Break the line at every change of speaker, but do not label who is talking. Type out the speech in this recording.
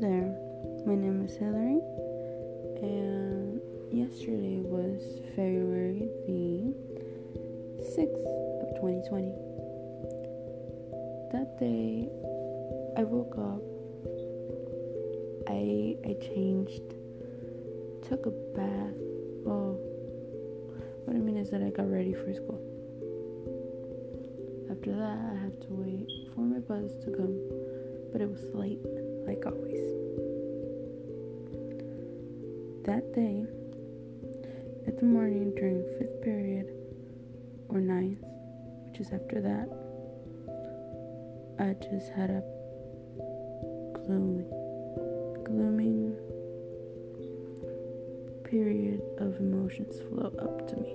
there, my name is Hillary, and yesterday was February the 6th of 2020. That day, I woke up, I, I changed, took a bath. Well, what I mean is that I got ready for school. After that, I had to wait for my bus to come, but it was late, like always. That day, at the morning during fifth period or ninth, which is after that, I just had a gloomy, glooming period of emotions flow up to me.